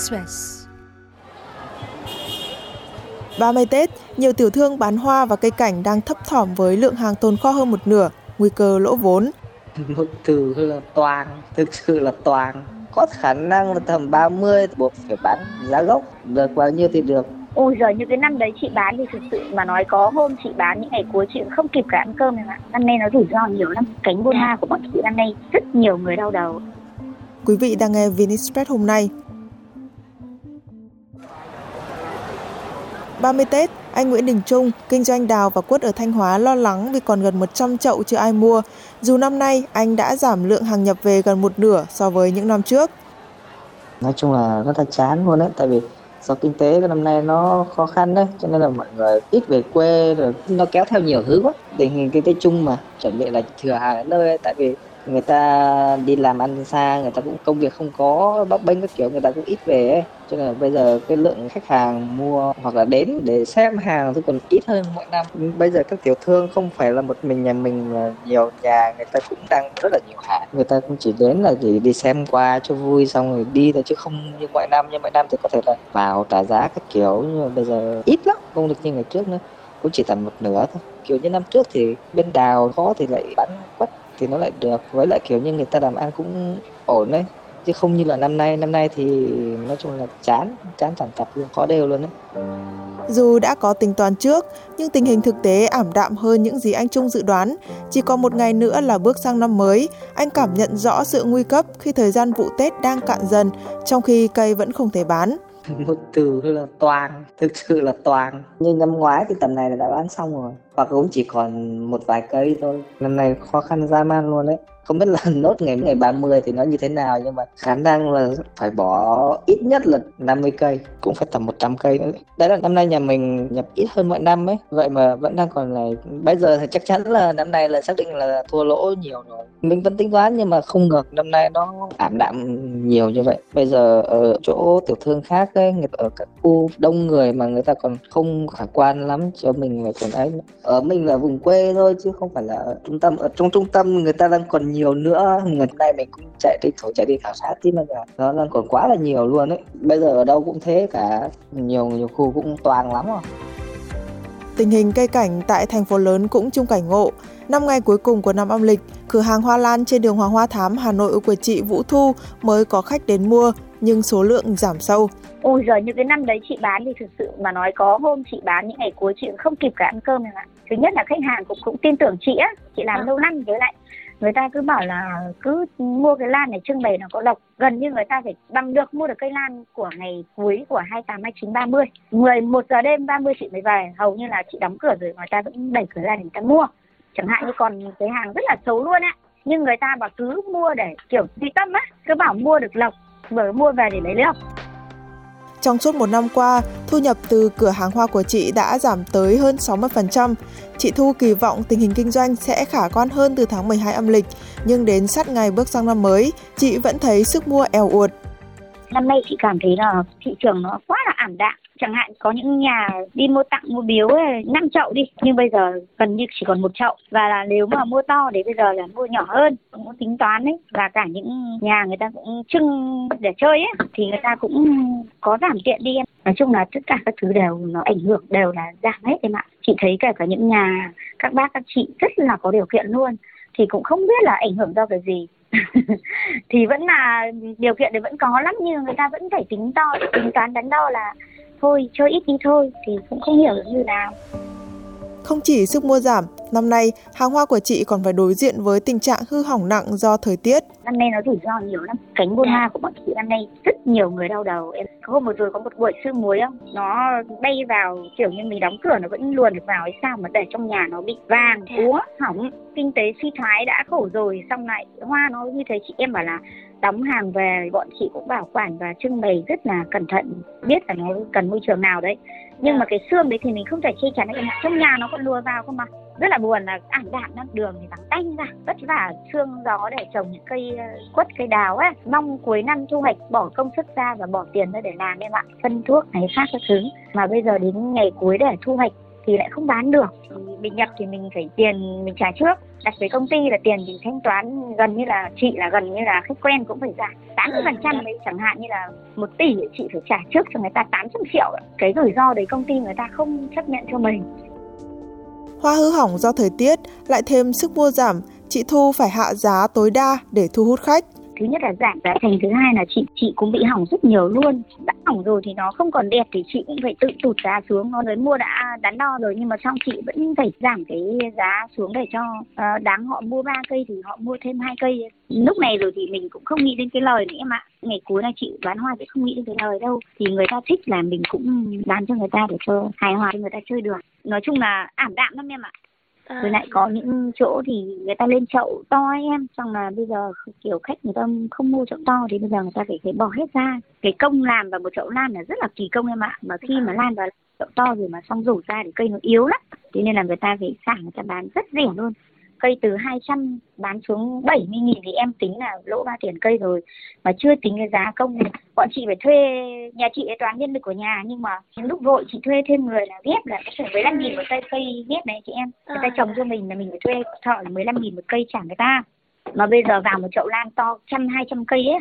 Express. 30 Tết, nhiều tiểu thương bán hoa và cây cảnh đang thấp thỏm với lượng hàng tồn kho hơn một nửa, nguy cơ lỗ vốn. Một từ là toàn, thực sự là toàn. Có khả năng là tầm 30 buộc phải bán giá gốc, được bao nhiêu thì được. Ôi giời, như cái năm đấy chị bán thì thực sự mà nói có hôm chị bán những ngày cuối chị cũng không kịp cả ăn cơm em ạ. Năm nay nó rủi ro nhiều lắm. Cánh buôn hoa của bọn chị năm nay rất nhiều người đau đầu. Quý vị đang nghe Vinexpress hôm nay. 30 Tết, anh Nguyễn Đình Trung, kinh doanh đào và quất ở Thanh Hóa lo lắng vì còn gần 100 chậu chưa ai mua. Dù năm nay anh đã giảm lượng hàng nhập về gần một nửa so với những năm trước. Nói chung là rất là chán luôn đấy, tại vì do kinh tế cái năm nay nó khó khăn đấy, cho nên là mọi người ít về quê rồi nó kéo theo nhiều thứ quá. Tình hình kinh tế chung mà chuẩn bị là thừa hàng ở nơi ấy, tại vì người ta đi làm ăn xa, người ta cũng công việc không có bấp bênh các kiểu, người ta cũng ít về ấy. Cho nên là bây giờ cái lượng khách hàng mua hoặc là đến để xem hàng thì còn ít hơn mỗi năm. Bây giờ các tiểu thương không phải là một mình nhà mình mà nhiều nhà người ta cũng đang rất là nhiều hàng người ta cũng chỉ đến là chỉ đi xem qua cho vui, xong rồi đi thôi, chứ không như mọi năm. Như mọi năm thì có thể là vào trả giá các kiểu, nhưng mà bây giờ ít lắm, không được như ngày trước nữa. Cũng chỉ tầm một nửa thôi. Kiểu như năm trước thì bên đào khó thì lại bán quất thì nó lại được. Với lại kiểu như người ta làm ăn cũng ổn đấy. Chứ không như là năm nay. Năm nay thì nói chung là chán. Chán chẳng tập luôn. Khó đều luôn đấy. Dù đã có tính toán trước, nhưng tình hình thực tế ảm đạm hơn những gì anh Trung dự đoán. Chỉ còn một ngày nữa là bước sang năm mới, anh cảm nhận rõ sự nguy cấp khi thời gian vụ Tết đang cạn dần, trong khi cây vẫn không thể bán. một từ là toàn. Thực sự là toàn. Như năm ngoái thì tầm này là đã bán xong rồi hoặc cũng chỉ còn một vài cây thôi. Năm nay khó khăn dã man luôn đấy. Không biết là nốt ngày ngày 30 thì nó như thế nào, nhưng mà khả năng là phải bỏ ít nhất là 50 cây, cũng phải tầm 100 cây nữa. Đấy là năm nay nhà mình nhập ít hơn mọi năm ấy. Vậy mà vẫn đang còn này. bây giờ thì chắc chắn là năm nay là xác định là thua lỗ nhiều rồi. Mình vẫn tính toán nhưng mà không ngờ năm nay nó ảm đạm nhiều như vậy. Bây giờ ở chỗ tiểu thương khác ấy, người ở các khu đông người mà người ta còn không khả quan lắm cho mình là còn ấy ở mình là vùng quê thôi chứ không phải là ở trung tâm. Ở trong trung tâm người ta đang còn nhiều nữa. Ngày nay mình cũng chạy đi thổ chạy đi khảo sát tí mà nó đang còn quá là nhiều luôn đấy bây giờ ở đâu cũng thế cả nhiều nhiều khu cũng toàn lắm rồi. Tình hình cây cảnh tại thành phố lớn cũng chung cảnh ngộ. Năm ngày cuối cùng của năm âm lịch, cửa hàng hoa lan trên đường Hoàng Hoa Thám Hà Nội của chị Vũ Thu mới có khách đến mua, nhưng số lượng giảm sâu. Ôi giời, như cái năm đấy chị bán thì thực sự mà nói có hôm chị bán những ngày cuối chị cũng không kịp cả ăn cơm em ạ. Thứ nhất là khách hàng cũng cũng tin tưởng chị á, chị làm lâu năm với lại người ta cứ bảo là cứ mua cái lan này trưng bày nó có độc. Gần như người ta phải bằng được mua được cây lan của ngày cuối của 28, 29, 30 11 giờ đêm 30 chị mới về hầu như là chị đóng cửa rồi người ta vẫn đẩy cửa ra để người ta mua. Chẳng hạn như còn cái hàng rất là xấu luôn á nhưng người ta bảo cứ mua để kiểu duy tâm á cứ bảo mua được lộc vừa mua về để lấy nước. Trong suốt một năm qua, thu nhập từ cửa hàng hoa của chị đã giảm tới hơn 60%. Chị Thu kỳ vọng tình hình kinh doanh sẽ khả quan hơn từ tháng 12 âm lịch, nhưng đến sát ngày bước sang năm mới, chị vẫn thấy sức mua eo uột năm nay chị cảm thấy là thị trường nó quá là ảm đạm. Chẳng hạn có những nhà đi mua tặng mua biếu ấy, 5 chậu đi. Nhưng bây giờ gần như chỉ còn một chậu. Và là nếu mà mua to thì bây giờ là mua nhỏ hơn cũng tính toán đấy và cả những nhà người ta cũng trưng để chơi ấy thì người ta cũng có giảm tiện đi em. Nói chung là tất cả các thứ đều nó ảnh hưởng đều là giảm hết em ạ. Chị thấy kể cả những nhà các bác các chị rất là có điều kiện luôn. Thì cũng không biết là ảnh hưởng do cái gì. thì vẫn là điều kiện thì vẫn có lắm, nhưng người ta vẫn phải tính to, tính toán đắn đo là thôi chơi ít đi thôi, thì cũng không hiểu được như nào. Không chỉ sức mua giảm, năm nay hàng hoa của chị còn phải đối diện với tình trạng hư hỏng nặng do thời tiết. năm nay nó rủi ro nhiều lắm. Cánh buôn hoa của bọn chị năm nay rất nhiều người đau đầu. Em có hôm vừa rồi có một buổi sương muối không? Nó bay vào kiểu như mình đóng cửa nó vẫn luồn được vào hay sao mà để trong nhà nó bị vàng úa hỏng. Kinh tế suy thoái đã khổ rồi xong lại hoa nó như thế chị em bảo là đóng hàng về bọn chị cũng bảo quản và trưng bày rất là cẩn thận. Biết là nó cần môi trường nào đấy nhưng mà cái xương đấy thì mình không thể che chắn được trong nhà nó còn lùa vào không mà rất là buồn là ảm đạm lắm. Đường thì vắng tanh ra vất vả. Sương gió để trồng những cây ờ, quất cây đào ấy mong cuối năm thu hoạch bỏ công sức ra và bỏ tiền ra để làm em ạ. Phân thuốc này phát các thứ. Mà bây giờ đến ngày cuối để thu hoạch thì lại không bán được. Mình nhập thì mình phải tiền mình trả trước đặt với công ty là tiền mình thanh toán gần như là chị là gần như là khách quen cũng phải giảm. tám mươi phần trăm đấy chẳng hạn như là một tỷ chị phải trả trước cho người ta 800 triệu cái rủi ro đấy công ty người ta không chấp nhận cho mình. Hoa hư hỏng do thời tiết lại thêm sức mua giảm, chị Thu phải hạ giá tối đa để thu hút khách thứ nhất là giảm giá thành thứ hai là chị chị cũng bị hỏng rất nhiều luôn. Đã hỏng rồi thì nó không còn đẹp thì chị cũng phải tự tụt giá xuống. Nó đến mua đã đắn đo rồi nhưng mà xong chị vẫn phải giảm cái giá xuống để cho uh, đáng họ mua ba cây thì họ mua thêm hai cây. Lúc này rồi thì mình cũng không nghĩ đến cái lời nữa em ạ ngày cuối là chị bán hoa sẽ không nghĩ đến cái lời đâu. Thì người ta thích là mình cũng bán cho người ta để cho hài hòa cho người ta chơi được. Nói chung là ảm đạm lắm em ạ. À. với lại có những chỗ thì người ta lên chậu to em. Xong là bây giờ kiểu khách người ta không mua chậu to thì bây giờ người ta phải phải bỏ hết ra. Cái công làm vào một chậu lan là rất là kỳ công em ạ. Mà khi mà lan vào chậu to rồi mà xong rủ ra thì cây nó yếu lắm. Thế nên là người ta phải xả, người ta bán rất rẻ luôn cây từ 200 bán xuống 70 nghìn thì em tính là lỗ ba tiền cây rồi. Mà chưa tính cái giá công bọn chị phải thuê nhà chị ấy toán nhân lực của nhà nhưng mà lúc vội chị thuê thêm người là ghép là có phải 15 nghìn một cây cây ghép này chị em. Người ta à. trồng cho mình là mình phải thuê thợ là 15 nghìn một cây trả người ta. Mà bây giờ vào một chậu lan to trăm hai trăm cây ấy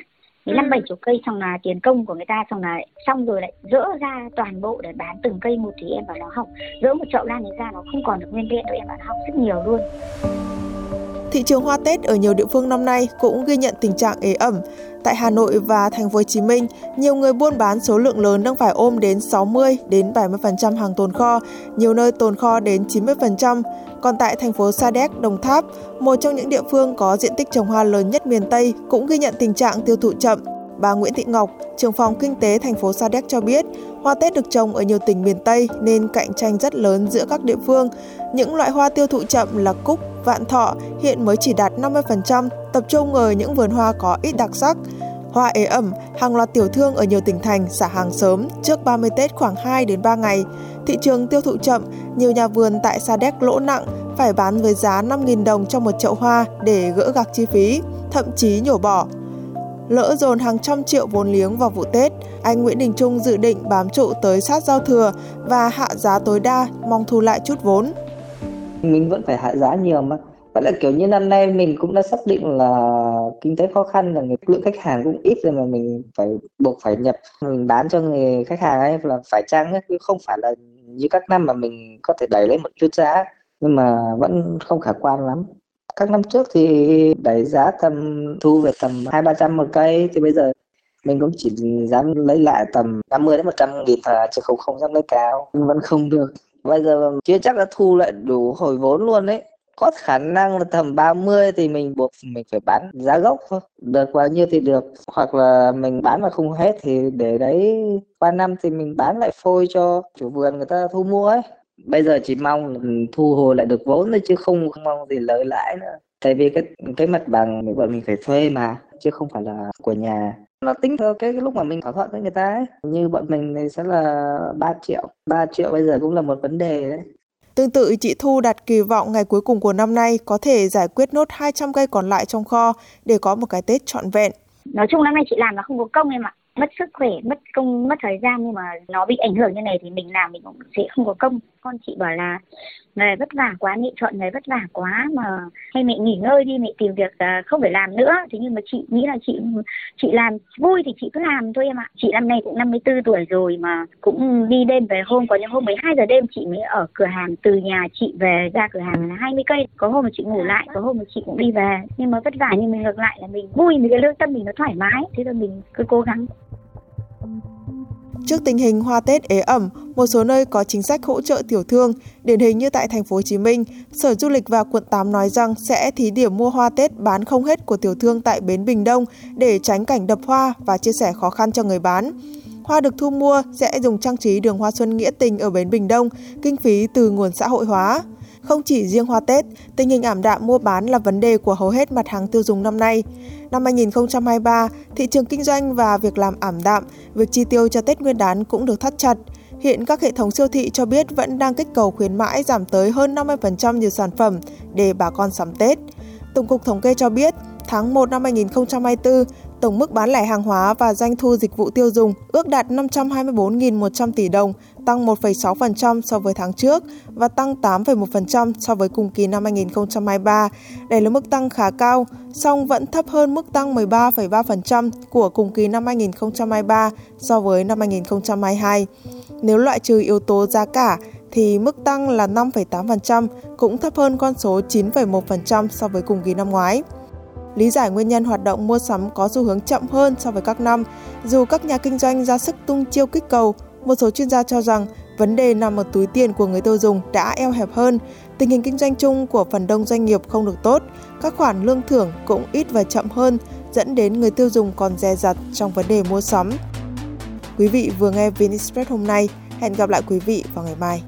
mấy năm ừ. bảy chục cây xong là tiền công của người ta xong là xong rồi lại dỡ ra toàn bộ để bán từng cây một thì em bảo nó học dỡ một chậu lan này ra nó không còn được nguyên vẹn đâu em bảo nó học rất nhiều luôn Thị trường hoa Tết ở nhiều địa phương năm nay cũng ghi nhận tình trạng ế ẩm. Tại Hà Nội và Thành phố Hồ Chí Minh, nhiều người buôn bán số lượng lớn đang phải ôm đến 60 đến 70% hàng tồn kho, nhiều nơi tồn kho đến 90%. Còn tại thành phố Sa Đéc, Đồng Tháp, một trong những địa phương có diện tích trồng hoa lớn nhất miền Tây cũng ghi nhận tình trạng tiêu thụ chậm. Bà Nguyễn Thị Ngọc, trưởng phòng kinh tế thành phố Sa Đéc cho biết, hoa Tết được trồng ở nhiều tỉnh miền Tây nên cạnh tranh rất lớn giữa các địa phương. Những loại hoa tiêu thụ chậm là cúc, vạn thọ hiện mới chỉ đạt 50%, tập trung ở những vườn hoa có ít đặc sắc. Hoa ế ẩm, hàng loạt tiểu thương ở nhiều tỉnh thành xả hàng sớm trước 30 Tết khoảng 2 đến 3 ngày. Thị trường tiêu thụ chậm, nhiều nhà vườn tại Sa Đéc lỗ nặng phải bán với giá 5.000 đồng cho một chậu hoa để gỡ gạc chi phí, thậm chí nhổ bỏ. Lỡ dồn hàng trăm triệu vốn liếng vào vụ Tết, anh Nguyễn Đình Trung dự định bám trụ tới sát giao thừa và hạ giá tối đa, mong thu lại chút vốn. Mình vẫn phải hạ giá nhiều mà. Vậy là kiểu như năm nay mình cũng đã xác định là kinh tế khó khăn là lượng khách hàng cũng ít rồi mà mình phải buộc phải nhập mình bán cho người khách hàng ấy là phải chăng ấy, chứ không phải là như các năm mà mình có thể đẩy lên một chút giá nhưng mà vẫn không khả quan lắm các năm trước thì đẩy giá tầm thu về tầm hai ba trăm một cây. Thì bây giờ mình cũng chỉ dám lấy lại tầm 50 đến 100 nghìn thôi chứ không không dám lấy cao. Vẫn không được. Bây giờ chưa chắc đã thu lại đủ hồi vốn luôn đấy có khả năng là tầm 30 thì mình buộc mình phải bán giá gốc thôi. Được bao nhiêu thì được. Hoặc là mình bán mà không hết thì để đấy qua năm thì mình bán lại phôi cho chủ vườn người ta thu mua ấy bây giờ chỉ mong thu hồi lại được vốn thôi chứ không, không mong gì lợi lãi nữa. Tại vì cái cái mặt bằng bọn mình phải thuê mà chứ không phải là của nhà. Nó tính theo cái, cái lúc mà mình thỏa thuận với người ta ấy. Như bọn mình thì sẽ là 3 triệu. 3 triệu bây giờ cũng là một vấn đề đấy. Tương tự, chị Thu đặt kỳ vọng ngày cuối cùng của năm nay có thể giải quyết nốt 200 cây còn lại trong kho để có một cái Tết trọn vẹn. Nói chung năm nay chị làm là không có công em ạ mất sức khỏe, mất công, mất thời gian nhưng mà nó bị ảnh hưởng như này thì mình làm mình cũng sẽ không có công. Con chị bảo là nghề vất vả quá, mẹ chọn nghề vất vả quá mà hay mẹ nghỉ ngơi đi, mẹ tìm việc à, không phải làm nữa. Thế nhưng mà chị nghĩ là chị chị làm vui thì chị cứ làm thôi em ạ. Chị năm nay cũng 54 tuổi rồi mà cũng đi đêm về, hôm có những hôm 12 giờ đêm chị mới ở cửa hàng, từ nhà chị về ra cửa hàng là 20 cây. Có hôm mà chị ngủ lại, có hôm mà chị cũng đi về. Nhưng mà vất vả nhưng mình ngược lại là mình vui vì cái lương tâm mình nó thoải mái. Thế là mình cứ cố gắng. Trước tình hình hoa Tết ế ẩm, một số nơi có chính sách hỗ trợ tiểu thương, điển hình như tại thành phố Hồ Chí Minh, Sở Du lịch và quận 8 nói rằng sẽ thí điểm mua hoa Tết bán không hết của tiểu thương tại bến Bình Đông để tránh cảnh đập hoa và chia sẻ khó khăn cho người bán. Hoa được thu mua sẽ dùng trang trí đường hoa xuân nghĩa tình ở bến Bình Đông, kinh phí từ nguồn xã hội hóa. Không chỉ riêng hoa Tết, tình hình ảm đạm mua bán là vấn đề của hầu hết mặt hàng tiêu dùng năm nay. Năm 2023, thị trường kinh doanh và việc làm ảm đạm, việc chi tiêu cho Tết Nguyên đán cũng được thắt chặt. Hiện các hệ thống siêu thị cho biết vẫn đang kích cầu khuyến mãi giảm tới hơn 50% nhiều sản phẩm để bà con sắm Tết. Tổng cục Thống kê cho biết, tháng 1 năm 2024, Tổng mức bán lẻ hàng hóa và doanh thu dịch vụ tiêu dùng ước đạt 524.100 tỷ đồng, tăng 1,6% so với tháng trước và tăng 8,1% so với cùng kỳ năm 2023. Đây là mức tăng khá cao, song vẫn thấp hơn mức tăng 13,3% của cùng kỳ năm 2023 so với năm 2022. Nếu loại trừ yếu tố giá cả, thì mức tăng là 5,8%, cũng thấp hơn con số 9,1% so với cùng kỳ năm ngoái. Lý giải nguyên nhân hoạt động mua sắm có xu hướng chậm hơn so với các năm, dù các nhà kinh doanh ra sức tung chiêu kích cầu, một số chuyên gia cho rằng vấn đề nằm ở túi tiền của người tiêu dùng đã eo hẹp hơn, tình hình kinh doanh chung của phần đông doanh nghiệp không được tốt, các khoản lương thưởng cũng ít và chậm hơn, dẫn đến người tiêu dùng còn dè dặt trong vấn đề mua sắm. Quý vị vừa nghe VnExpress hôm nay, hẹn gặp lại quý vị vào ngày mai.